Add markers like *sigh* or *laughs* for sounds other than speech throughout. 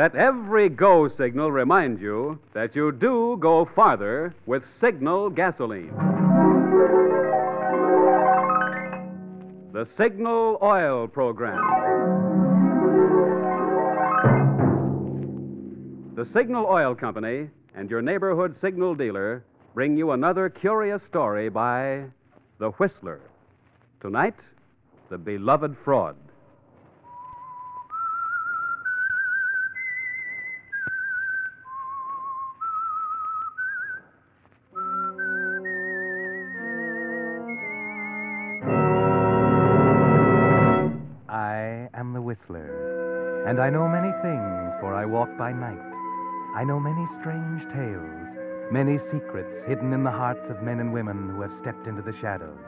Let every go signal remind you that you do go farther with Signal gasoline. The Signal Oil Program. The Signal Oil Company and your neighborhood signal dealer bring you another curious story by The Whistler. Tonight, The Beloved Fraud. Strange tales, many secrets hidden in the hearts of men and women who have stepped into the shadows.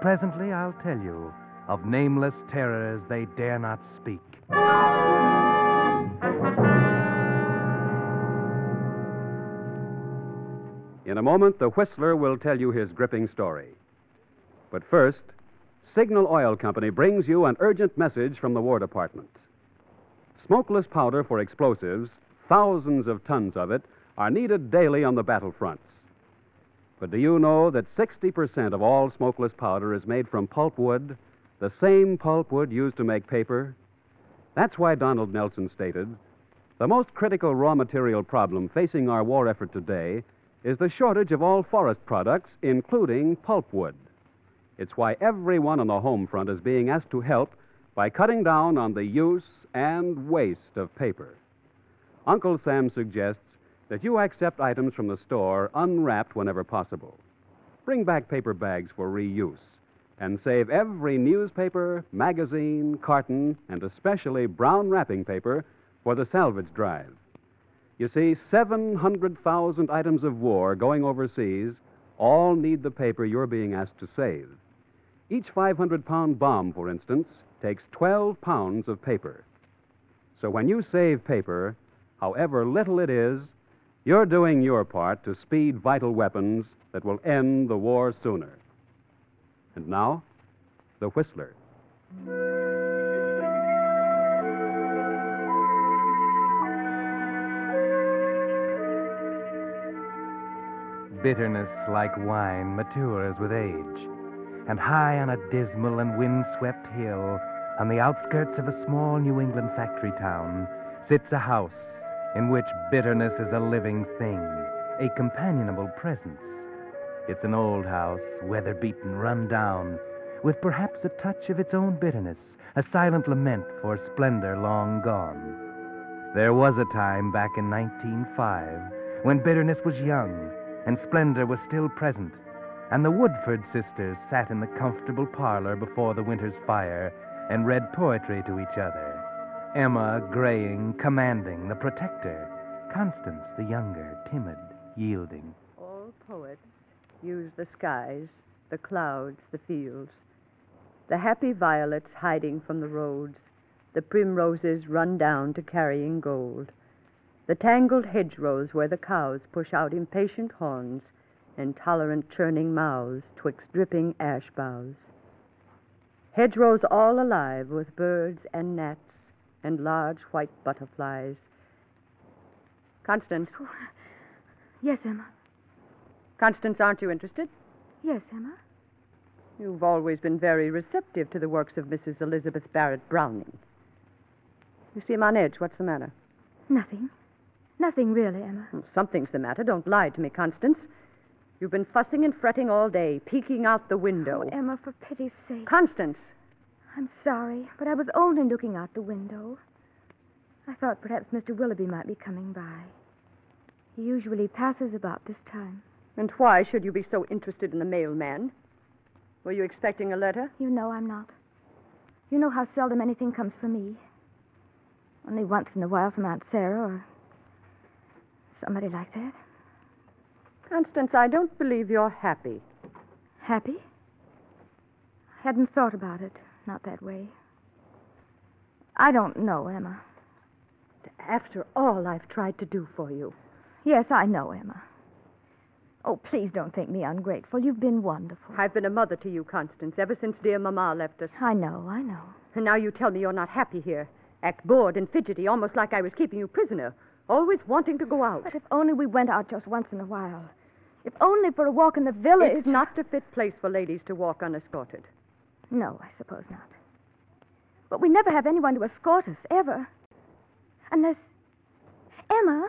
Presently, I'll tell you of nameless terrors they dare not speak. In a moment, the Whistler will tell you his gripping story. But first, Signal Oil Company brings you an urgent message from the War Department. Smokeless powder for explosives, thousands of tons of it, are needed daily on the battlefronts. But do you know that 60% of all smokeless powder is made from pulpwood, the same pulpwood used to make paper? That's why Donald Nelson stated the most critical raw material problem facing our war effort today is the shortage of all forest products, including pulpwood. It's why everyone on the home front is being asked to help by cutting down on the use and waste of paper. Uncle Sam suggests that you accept items from the store unwrapped whenever possible. Bring back paper bags for reuse and save every newspaper, magazine, carton, and especially brown wrapping paper for the salvage drive. You see, 700,000 items of war going overseas all need the paper you're being asked to save. Each 500 pound bomb, for instance, takes 12 pounds of paper. So when you save paper, however little it is, you're doing your part to speed vital weapons that will end the war sooner. And now, the Whistler. Bitterness, like wine, matures with age. And high on a dismal and wind-swept hill, on the outskirts of a small New England factory town, sits a house in which bitterness is a living thing, a companionable presence. It's an old house, weather-beaten, run down, with perhaps a touch of its own bitterness, a silent lament for splendor long gone. There was a time back in 1905 when bitterness was young and splendor was still present, and the Woodford sisters sat in the comfortable parlor before the winter's fire and read poetry to each other. Emma graying, commanding, the protector. Constance, the younger, timid, yielding. All poets use the skies, the clouds, the fields, the happy violets hiding from the roads, the primroses run down to carrying gold, the tangled hedgerows where the cows push out impatient horns, intolerant churning mouths twixt dripping ash boughs. Hedgerows all alive with birds and gnats and large white butterflies. Constance. Oh, yes, Emma. Constance, aren't you interested? Yes, Emma. You've always been very receptive to the works of Mrs. Elizabeth Barrett Browning. You seem on edge. What's the matter? Nothing. Nothing really, Emma. Well, something's the matter. Don't lie to me, Constance. You've been fussing and fretting all day, peeking out the window. Oh, Emma, for pity's sake. Constance! I'm sorry, but I was only looking out the window. I thought perhaps Mr. Willoughby might be coming by. He usually passes about this time. And why should you be so interested in the mailman? Were you expecting a letter? You know I'm not. You know how seldom anything comes for me. Only once in a while from Aunt Sarah or somebody like that. Constance, I don't believe you're happy. Happy? I hadn't thought about it. Not that way. I don't know, Emma. After all I've tried to do for you. Yes, I know, Emma. Oh, please don't think me ungrateful. You've been wonderful. I've been a mother to you, Constance, ever since dear Mamma left us. I know, I know. And now you tell me you're not happy here. Act bored and fidgety, almost like I was keeping you prisoner. Always wanting to go out. But if only we went out just once in a while. If only for a walk in the village. It's not a fit place for ladies to walk unescorted. No, I suppose not. But we never have anyone to escort us, ever. Unless. Emma,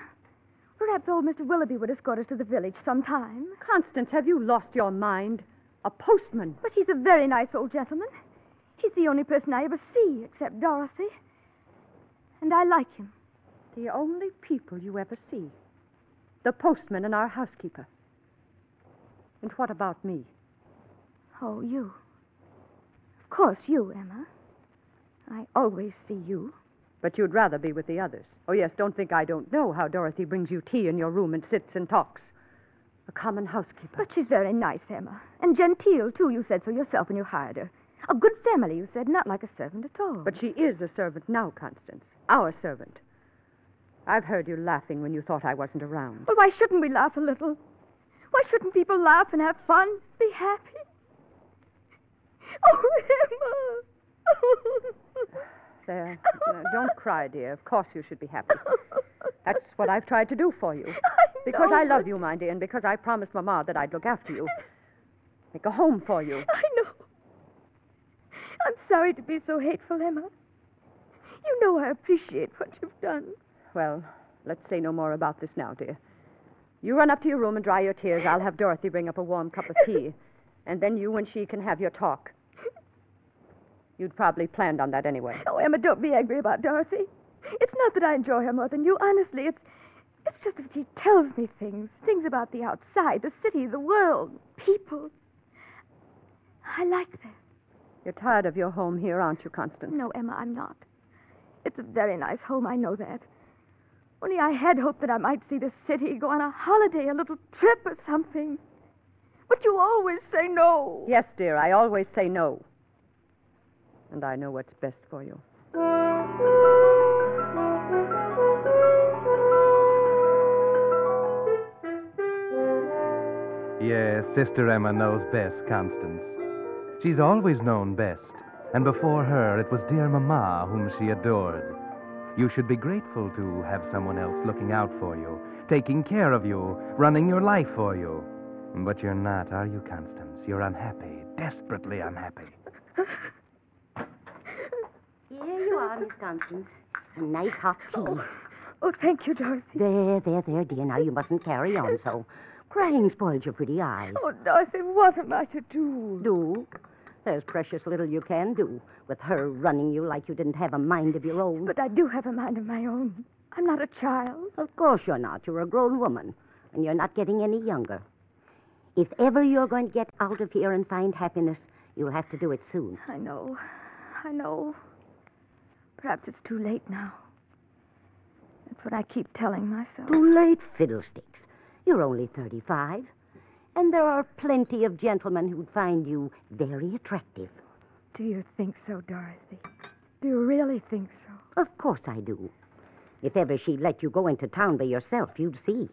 perhaps old Mr. Willoughby would escort us to the village sometime. Constance, have you lost your mind? A postman. But he's a very nice old gentleman. He's the only person I ever see except Dorothy. And I like him. The only people you ever see. The postman and our housekeeper. And what about me? Oh, you. Of course, you, Emma. I always see you. But you'd rather be with the others. Oh, yes, don't think I don't know how Dorothy brings you tea in your room and sits and talks. A common housekeeper. But she's very nice, Emma. And genteel, too. You said so yourself when you hired her. A good family, you said, not like a servant at all. But she is a servant now, Constance. Our servant. I've heard you laughing when you thought I wasn't around. Well, why shouldn't we laugh a little? Why shouldn't people laugh and have fun? Be happy? Oh, Emma. There. Don't cry, dear. Of course you should be happy. That's what I've tried to do for you. I Because I love you, my dear, and because I promised Mamma that I'd look after you. Make a home for you. I know. I'm sorry to be so hateful, Emma. You know I appreciate what you've done. Well, let's say no more about this now, dear. You run up to your room and dry your tears. I'll have Dorothy bring up a warm cup of tea. *laughs* And then you and she can have your talk. You'd probably planned on that anyway. Oh, Emma, don't be angry about Dorothy. It's not that I enjoy her more than you. Honestly, it's it's just that she tells me things. Things about the outside, the city, the world, people. I like that. You're tired of your home here, aren't you, Constance? No, Emma, I'm not. It's a very nice home, I know that. Only I had hoped that I might see the city, go on a holiday, a little trip or something. But you always say no. Yes, dear, I always say no. And I know what's best for you. Yes, Sister Emma knows best, Constance. She's always known best, and before her it was dear Mamma whom she adored. You should be grateful to have someone else looking out for you, taking care of you, running your life for you. But you're not, are you, Constance? You're unhappy, desperately unhappy. *laughs* Here you are, Miss Constance. Some nice hot tea. Oh, oh, thank you, Dorothy. There, there, there, dear. Now you mustn't carry on so. Crying spoils your pretty eyes. Oh, Dorothy, what am I to do? Do. There's precious little you can do with her running you like you didn't have a mind of your own. But I do have a mind of my own. I'm not a child. Of course you're not. You're a grown woman, and you're not getting any younger. If ever you're going to get out of here and find happiness, you'll have to do it soon. I know. I know. Perhaps it's too late now. That's what I keep telling myself. Too late, fiddlesticks. You're only 35. And there are plenty of gentlemen who'd find you very attractive. Do you think so, Dorothy? Do you really think so? Of course I do. If ever she'd let you go into town by yourself, you'd see.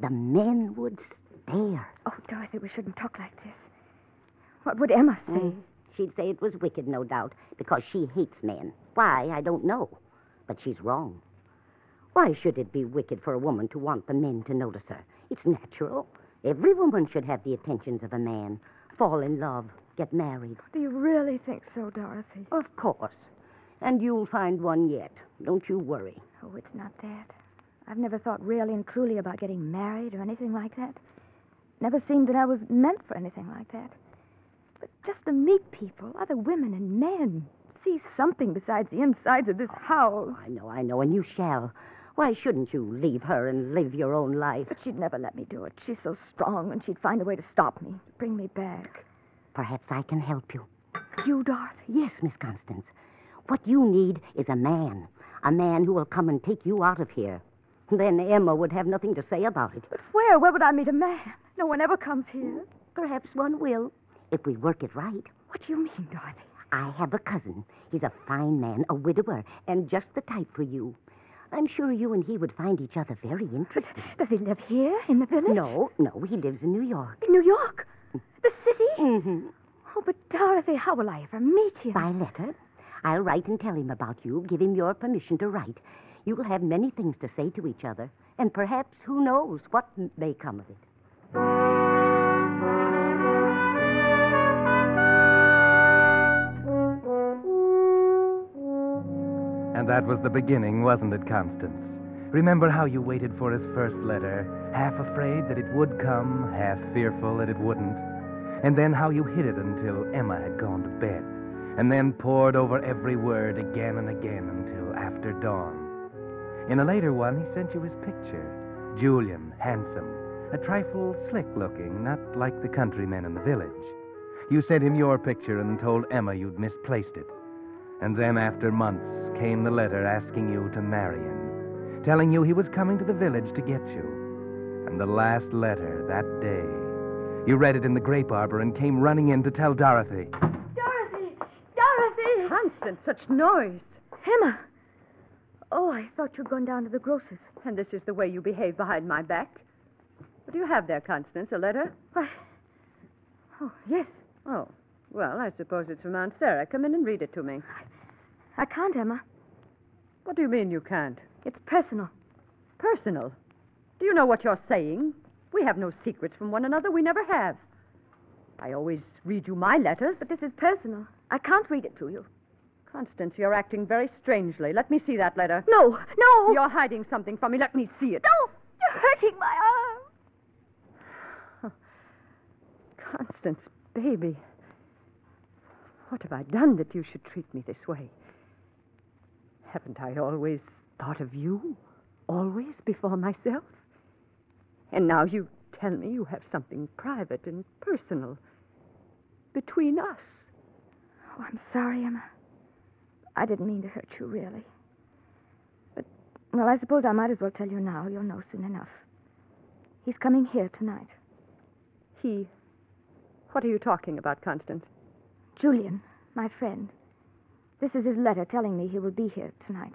The men would stare. Oh, Dorothy, we shouldn't talk like this. What would Emma say? Mm. She'd say it was wicked, no doubt, because she hates men. Why, I don't know. But she's wrong. Why should it be wicked for a woman to want the men to notice her? It's natural. Every woman should have the attentions of a man, fall in love, get married. Do you really think so, Dorothy? Of course. And you'll find one yet. Don't you worry. Oh, it's not that. I've never thought really and truly about getting married or anything like that. Never seemed that I was meant for anything like that. But just to meet people, other women and men, see something besides the insides of this house. Oh, I know, I know, and you shall. Why shouldn't you leave her and live your own life? But she'd never let me do it. She's so strong, and she'd find a way to stop me, bring me back. Perhaps I can help you. You, Dorothy? Yes, Miss Constance. What you need is a man. A man who will come and take you out of here. Then Emma would have nothing to say about it. But where? Where would I meet a man? No one ever comes here. Perhaps one will, if we work it right. What do you mean, Dorothy? I have a cousin. He's a fine man, a widower, and just the type for you. I'm sure you and he would find each other very interesting. Does he live here in the village? No, no, he lives in New York. In New York? The city? Mm-hmm. Oh, but Dorothy, how will I ever meet him? By letter. I'll write and tell him about you, give him your permission to write. You will have many things to say to each other, and perhaps, who knows, what may come of it. And that was the beginning, wasn't it, Constance? Remember how you waited for his first letter, half afraid that it would come, half fearful that it wouldn't? And then how you hid it until Emma had gone to bed, and then pored over every word again and again until after dawn. In a later one, he sent you his picture Julian, handsome, a trifle slick looking, not like the countrymen in the village. You sent him your picture and told Emma you'd misplaced it. And then, after months, came the letter asking you to marry him, telling you he was coming to the village to get you. And the last letter that day. You read it in the grape arbor and came running in to tell Dorothy. Dorothy! Dorothy! Constance, such noise. Emma! Oh, I thought you'd gone down to the grocer's. And this is the way you behave behind my back. What do you have there, Constance? A letter? Why? Oh, yes. Oh, well, I suppose it's from Aunt Sarah. Come in and read it to me. I can't, Emma. What do you mean you can't? It's personal. Personal. Do you know what you're saying? We have no secrets from one another. We never have. I always read you my letters. But this is personal. I can't read it to you. Constance, you're acting very strangely. Let me see that letter. No, no! You're hiding something from me. Let me see it. No! You're hurting my arm. Constance, baby. What have I done that you should treat me this way? Haven't I always thought of you? Always before myself? And now you tell me you have something private and personal between us. Oh, I'm sorry, Emma. I didn't mean to hurt you, really. But, well, I suppose I might as well tell you now. You'll know soon enough. He's coming here tonight. He. What are you talking about, Constance? Julian, my friend. This is his letter telling me he will be here tonight.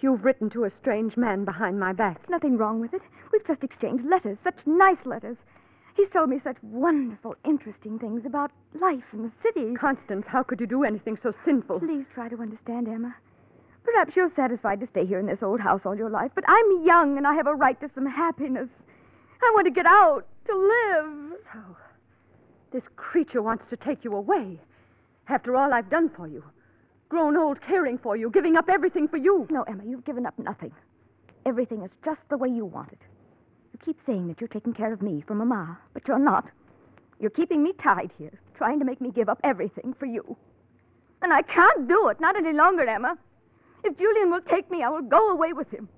You've written to a strange man behind my back. There's nothing wrong with it. We've just exchanged letters, such nice letters. He's told me such wonderful, interesting things about life in the city. Constance, how could you do anything so sinful? Please try to understand, Emma. Perhaps you're satisfied to stay here in this old house all your life, but I'm young and I have a right to some happiness. I want to get out, to live. So, this creature wants to take you away. After all I've done for you. Grown old caring for you, giving up everything for you. No, Emma, you've given up nothing. Everything is just the way you want it. You keep saying that you're taking care of me for Mama, but you're not. You're keeping me tied here, trying to make me give up everything for you. And I can't do it, not any longer, Emma. If Julian will take me, I will go away with him.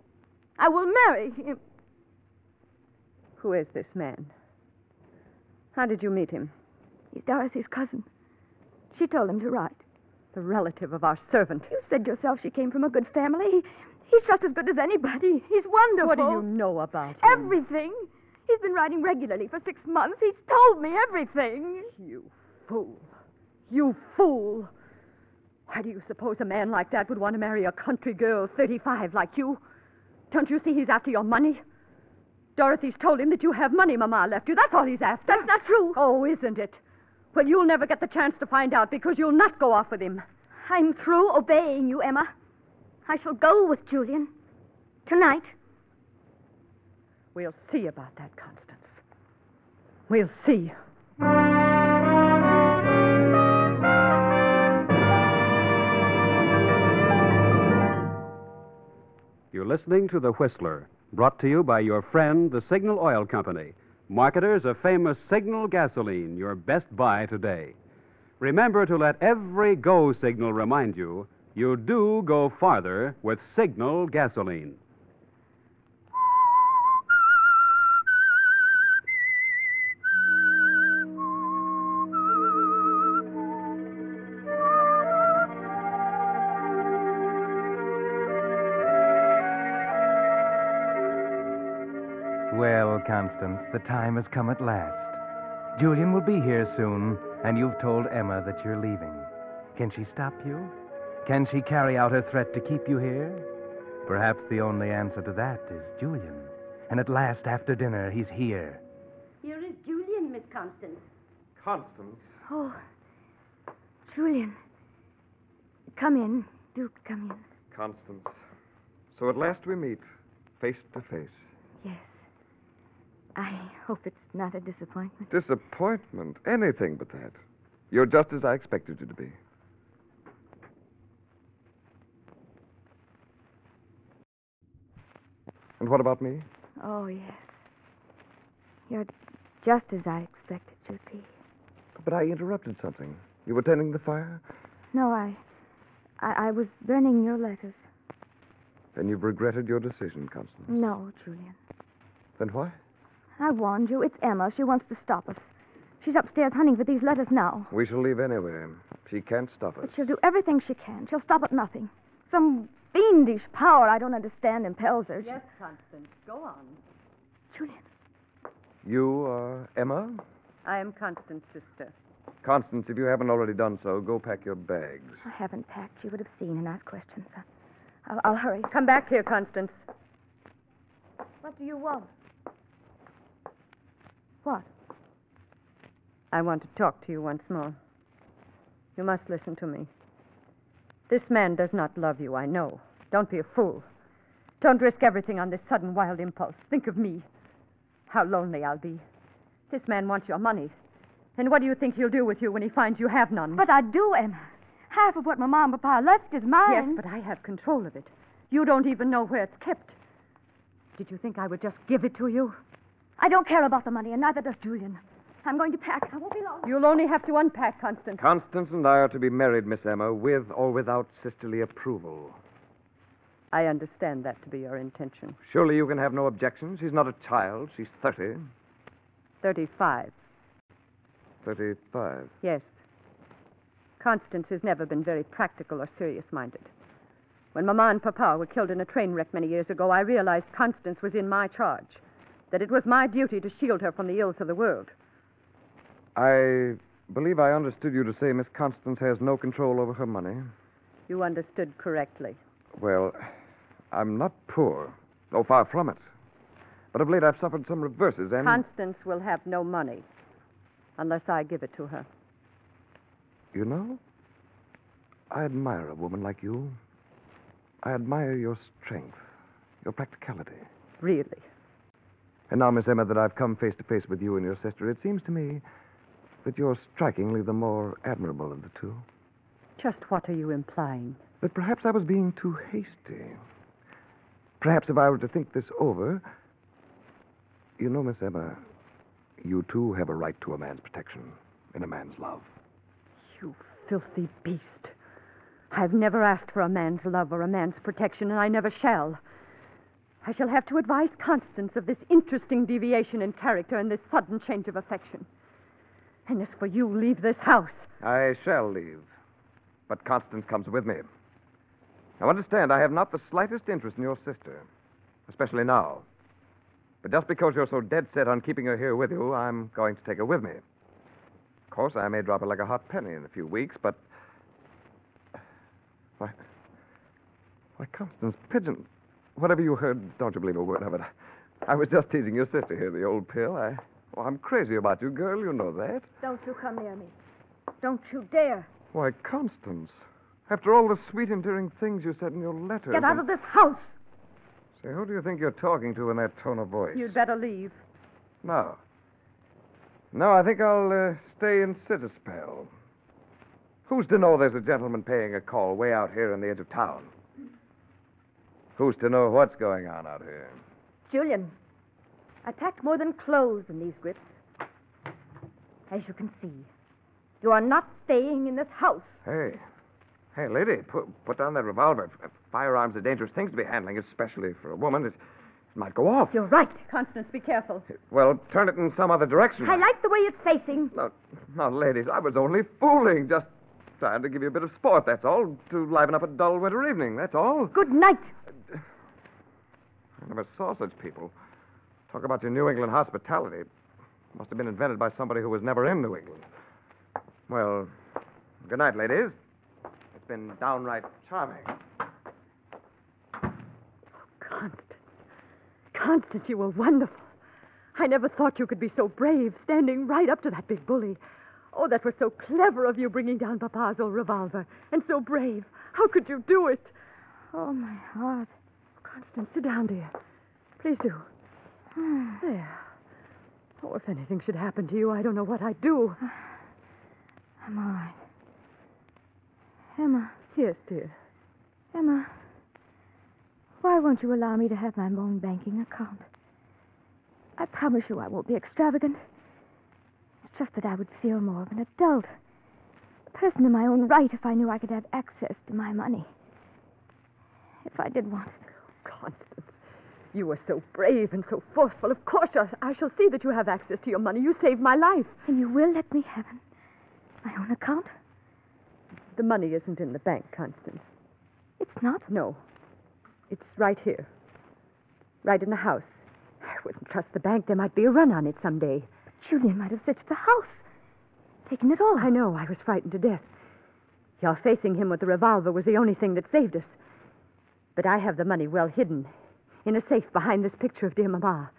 I will marry him. Who is this man? How did you meet him? He's Dorothy's cousin. She told him to write. The relative of our servant. You said yourself she came from a good family. He, he's just as good as anybody. He's wonderful. What do you know about him? Everything. He's been writing regularly for six months. He's told me everything. You fool. You fool. Why do you suppose a man like that would want to marry a country girl 35 like you? Don't you see he's after your money? Dorothy's told him that you have money Mama left you. That's all he's after. That's not true. Oh, isn't it? Well, you'll never get the chance to find out because you'll not go off with him. I'm through obeying you, Emma. I shall go with Julian. Tonight. We'll see about that, Constance. We'll see. You're listening to The Whistler, brought to you by your friend, the Signal Oil Company, marketers of famous Signal gasoline, your best buy today. Remember to let every go signal remind you you do go farther with Signal gasoline. Well, the time has come at last. Julian will be here soon, and you've told Emma that you're leaving. Can she stop you? Can she carry out her threat to keep you here? Perhaps the only answer to that is Julian. And at last, after dinner, he's here. Here is Julian, Miss Constance. Constance. Oh, Julian. Come in. Do come in. Constance. So at last we meet, face to face. I hope it's not a disappointment. Disappointment? Anything but that. You're just as I expected you to be. And what about me? Oh, yes. You're just as I expected you'd be. But I interrupted something. You were tending the fire? No, I, I, I was burning your letters. Then you've regretted your decision, Constance. No, Julian. Then why? I warned you. It's Emma. She wants to stop us. She's upstairs hunting for these letters now. We shall leave anyway. She can't stop us. But she'll do everything she can. She'll stop at nothing. Some fiendish power I don't understand impels her. Yes, Constance. Go on. Julian. You are Emma? I am Constance's sister. Constance, if you haven't already done so, go pack your bags. I haven't packed. You would have seen and asked questions. I- I'll, I'll hurry. Come back here, Constance. What do you want? What? I want to talk to you once more. You must listen to me. This man does not love you, I know. Don't be a fool. Don't risk everything on this sudden wild impulse. Think of me. How lonely I'll be. This man wants your money. And what do you think he'll do with you when he finds you have none? But I do, Emma. Half of what my mom and papa left is mine. Yes, but I have control of it. You don't even know where it's kept. Did you think I would just give it to you? I don't care about the money, and neither does Julian. I'm going to pack. I won't be long. You'll only have to unpack, Constance. Constance and I are to be married, Miss Emma, with or without sisterly approval. I understand that to be your intention. Surely you can have no objection. She's not a child. She's 30. 35. 35. Yes. Constance has never been very practical or serious minded. When Mama and Papa were killed in a train wreck many years ago, I realized Constance was in my charge, that it was my duty to shield her from the ills of the world. I believe I understood you to say Miss Constance has no control over her money. You understood correctly. Well, I'm not poor. Oh, far from it. But of late I've suffered some reverses, and. Constance will have no money unless I give it to her. You know, I admire a woman like you. I admire your strength, your practicality. Really. And now, Miss Emma, that I've come face to face with you and your sister, it seems to me that you're strikingly the more admirable of the two. Just what are you implying? That perhaps I was being too hasty. Perhaps if I were to think this over. You know, Miss Emma, you too have a right to a man's protection and a man's love. You filthy beast. I've never asked for a man's love or a man's protection, and I never shall. I shall have to advise Constance of this interesting deviation in character and this sudden change of affection. And as for you, leave this house. I shall leave. But Constance comes with me. Now, understand, I have not the slightest interest in your sister, especially now. But just because you're so dead set on keeping her here with you, I'm going to take her with me. Of course, I may drop her like a hot penny in a few weeks, but. Why. Why, Constance Pigeon. Whatever you heard, don't you believe a word of it. I was just teasing your sister here, the old pill. I. Oh, I'm crazy about you, girl. You know that. Don't you come near me. Don't you dare. Why, Constance. After all the sweet, endearing things you said in your letters. Get out and- of this house. Say, who do you think you're talking to in that tone of voice? You'd better leave. No. No, I think I'll uh, stay and sit a spell. Who's to know there's a gentleman paying a call way out here in the edge of town? Who's to know what's going on out here? Julian, I packed more than clothes in these grips. As you can see, you are not staying in this house. Hey. Hey, lady, put, put down that revolver. Uh, firearms are dangerous things to be handling, especially for a woman. It, it might go off. You're right. Constance, be careful. Well, turn it in some other direction. I like the way it's facing. No, no, ladies, I was only fooling. Just trying to give you a bit of sport, that's all. To liven up a dull winter evening, that's all. Good night. Never saw such people. Talk about your New England hospitality. Must have been invented by somebody who was never in New England. Well, good night, ladies. It's been downright charming. Oh, Constance. Constance, you were wonderful. I never thought you could be so brave, standing right up to that big bully. Oh, that was so clever of you bringing down Papa's old revolver. And so brave. How could you do it? Oh, my heart. Constance, sit down, dear. Please do. *sighs* There. Oh, if anything should happen to you, I don't know what I'd do. *sighs* I'm all right. Emma, Yes, dear. Emma, why won't you allow me to have my own banking account? I promise you I won't be extravagant. It's just that I would feel more of an adult, a person in my own right if I knew I could have access to my money. If I did want it. Constance, you were so brave and so forceful. Of course, I- shall see that you have access to your money. You saved my life. And you will let me have it? My own account? The money isn't in the bank, Constance. It's not. No. It's right here. Right in the house. I wouldn't trust the bank. There might be a run on it someday. Julian might have searched the house, taken it all. I know. I was frightened to death. Your facing him with the revolver was the only thing that saved us. But I have the money well hidden in a safe behind this picture of dear Mamma.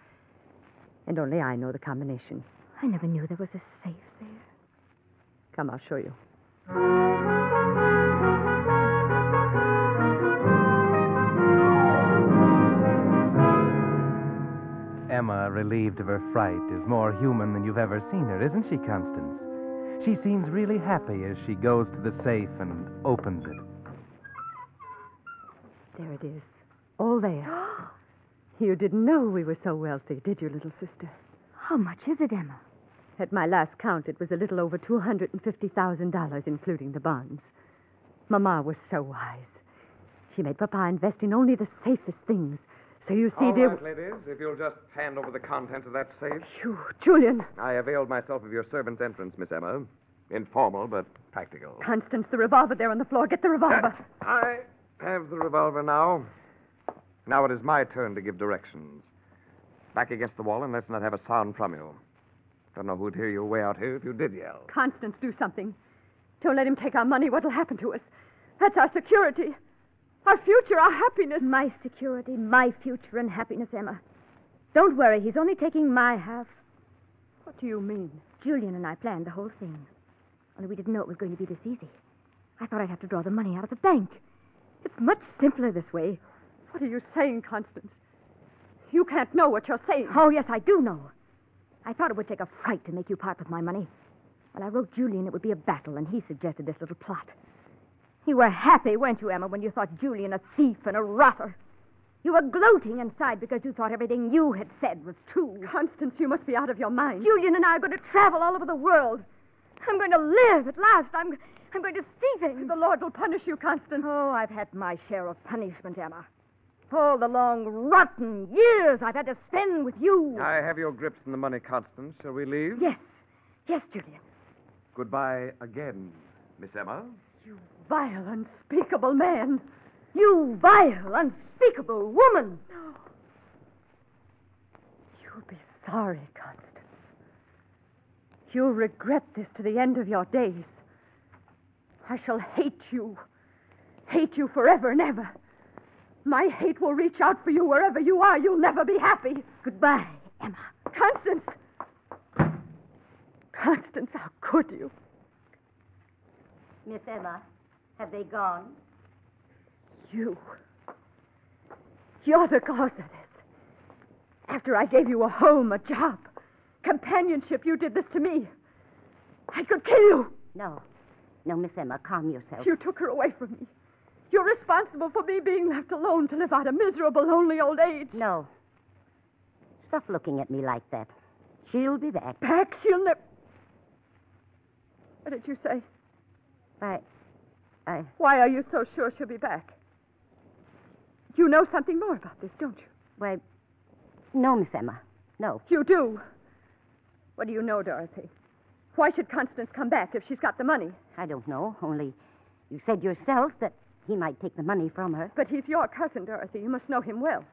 And only I know the combination. I never knew there was a safe there. Come, I'll show you. Emma, relieved of her fright, is more human than you've ever seen her, isn't she, Constance? She seems really happy as she goes to the safe and opens it. There it is. All there. *gasps* you didn't know we were so wealthy, did you, little sister? How much is it, Emma? At my last count, it was a little over $250,000, including the bonds. Mamma was so wise. She made Papa invest in only the safest things. So you see, All dear. right, ladies, if you'll just hand over the contents of that safe. Phew, Julian. I availed myself of your servant's entrance, Miss Emma. Informal, but practical. Constance, the revolver there on the floor. Get the revolver. I have the revolver now. Now it is my turn to give directions. Back against the wall, and let's not have a sound from you. Don't know who'd hear you way out here if you did yell. Constance, do something. Don't let him take our money. What'll happen to us? That's our security. Our future, our happiness. My security, my future and happiness, Emma. Don't worry, he's only taking my half. What do you mean? Julian and I planned the whole thing. Only we didn't know it was going to be this easy. I thought I'd have to draw the money out of the bank. It's much simpler this way. What are you saying, Constance? You can't know what you're saying. Oh, yes, I do know. I thought it would take a fright to make you part with my money. When I wrote Julian it would be a battle, and he suggested this little plot. You were happy, weren't you, Emma, when you thought Julian a thief and a rotter? You were gloating inside because you thought everything you had said was true. Constance, you must be out of your mind. Julian and I are going to travel all over the world. I'm going to live at last. I'm, I'm going to see things. The Lord will punish you, Constance. Oh, I've had my share of punishment, Emma. All the long, rotten years I've had to spend with you. I have your grips in the money, Constance. Shall we leave? Yes. Yes, Julian. Goodbye again, Miss Emma. You vile, unspeakable man. You vile, unspeakable woman. No. *gasps* You'll be sorry, Constance. You'll regret this to the end of your days. I shall hate you. Hate you forever and ever. My hate will reach out for you wherever you are. You'll never be happy. Goodbye, Emma. Constance! Constance, how could you? Miss Emma, have they gone? You. You're the cause of this. After I gave you a home, a job, companionship, you did this to me. I could kill you. No. No, Miss Emma, calm yourself. You took her away from me. You're responsible for me being left alone to live out a miserable, lonely old age. No. Stop looking at me like that. She'll be back. Back, she'll never. What did you say? I. I. Why are you so sure she'll be back? You know something more about this, don't you? Why. No, Miss Emma. No. You do. What do you know, Dorothy? Why should Constance come back if she's got the money? I don't know. Only you said yourself that he might take the money from her. But he's your cousin, Dorothy. You must know him well.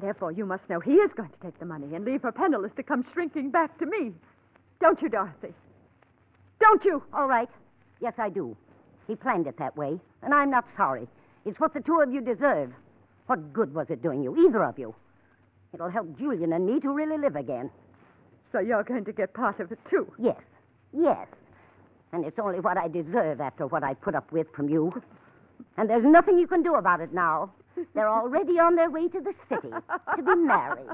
Therefore, you must know he is going to take the money and leave her penniless to come shrinking back to me. Don't you, Dorothy? Don't you? All right. Yes, I do. He planned it that way, and I'm not sorry. It's what the two of you deserve. What good was it doing you, either of you? It'll help Julian and me to really live again. So you're going to get part of it, too. Yes, yes. And it's only what I deserve after what I put up with from you. And there's nothing you can do about it now. They're already on their way to the city to be married.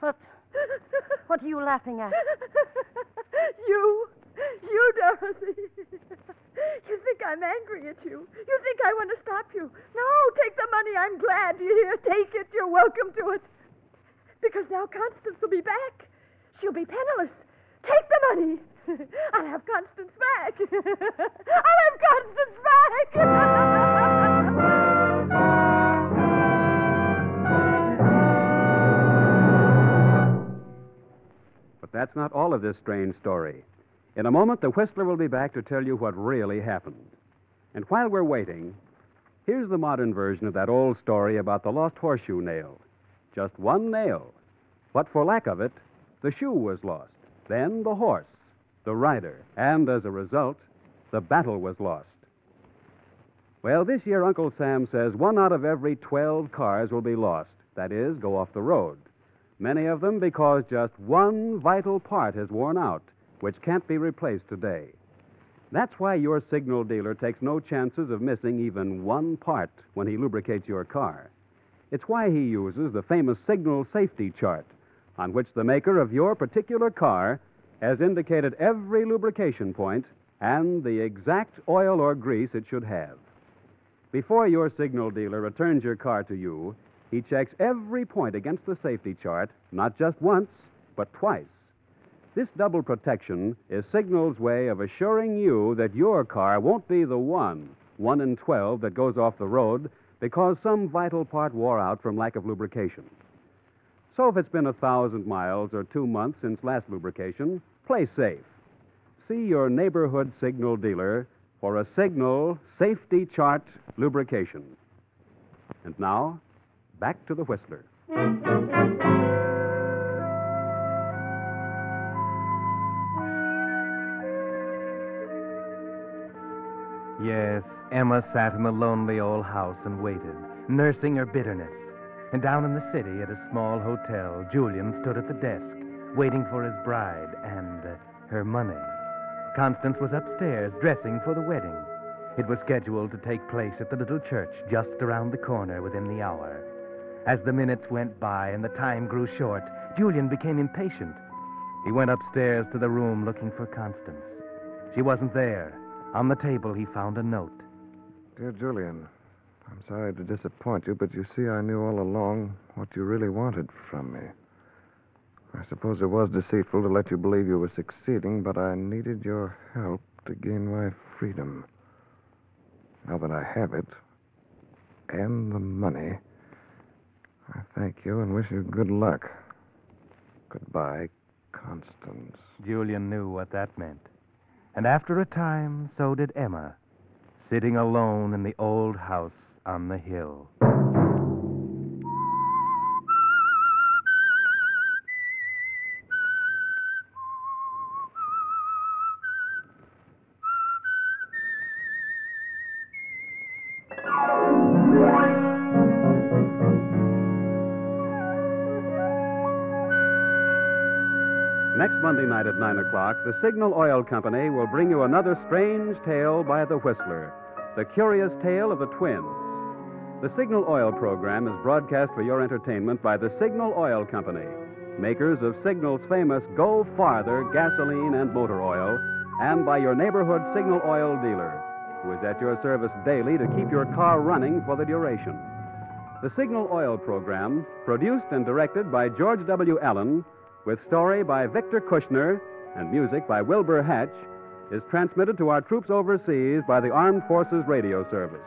What? What are you laughing at? You. You, Dorothy. You think I'm angry at you. You think I want to stop you. No, take the money. I'm glad you're here. Take it. You're welcome to it. Because now Constance will be back. She'll be penniless. Take the money. *laughs* I'll have Constance back. *laughs* I'll have Constance back. *laughs* But that's not all of this strange story. In a moment, the Whistler will be back to tell you what really happened. And while we're waiting, here's the modern version of that old story about the lost horseshoe nail. Just one nail. But for lack of it, the shoe was lost. Then the horse, the rider, and as a result, the battle was lost. Well, this year, Uncle Sam says one out of every 12 cars will be lost. That is, go off the road. Many of them because just one vital part has worn out, which can't be replaced today. That's why your signal dealer takes no chances of missing even one part when he lubricates your car. It's why he uses the famous signal safety chart, on which the maker of your particular car has indicated every lubrication point and the exact oil or grease it should have. Before your signal dealer returns your car to you, he checks every point against the safety chart, not just once, but twice. This double protection is Signal's way of assuring you that your car won't be the one, one in 12, that goes off the road because some vital part wore out from lack of lubrication. So if it's been a thousand miles or two months since last lubrication, play safe. See your neighborhood signal dealer for a Signal Safety Chart lubrication. And now, back to the Whistler. Emma sat in the lonely old house and waited, nursing her bitterness. And down in the city at a small hotel, Julian stood at the desk, waiting for his bride and uh, her money. Constance was upstairs, dressing for the wedding. It was scheduled to take place at the little church just around the corner within the hour. As the minutes went by and the time grew short, Julian became impatient. He went upstairs to the room looking for Constance. She wasn't there. On the table, he found a note. Dear Julian, I'm sorry to disappoint you, but you see, I knew all along what you really wanted from me. I suppose it was deceitful to let you believe you were succeeding, but I needed your help to gain my freedom. Now that I have it, and the money, I thank you and wish you good luck. Goodbye, Constance. Julian knew what that meant. And after a time, so did Emma, sitting alone in the old house on the hill. Monday night at 9 o'clock, the Signal Oil Company will bring you another strange tale by the Whistler The Curious Tale of the Twins. The Signal Oil program is broadcast for your entertainment by the Signal Oil Company, makers of Signal's famous Go Farther gasoline and motor oil, and by your neighborhood Signal Oil dealer, who is at your service daily to keep your car running for the duration. The Signal Oil program, produced and directed by George W. Allen, with story by Victor Kushner and music by Wilbur Hatch, is transmitted to our troops overseas by the Armed Forces Radio Service.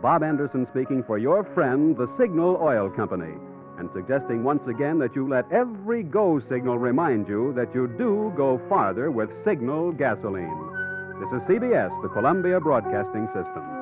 Bob Anderson speaking for your friend, the Signal Oil Company, and suggesting once again that you let every go signal remind you that you do go farther with Signal gasoline. This is CBS, the Columbia Broadcasting System.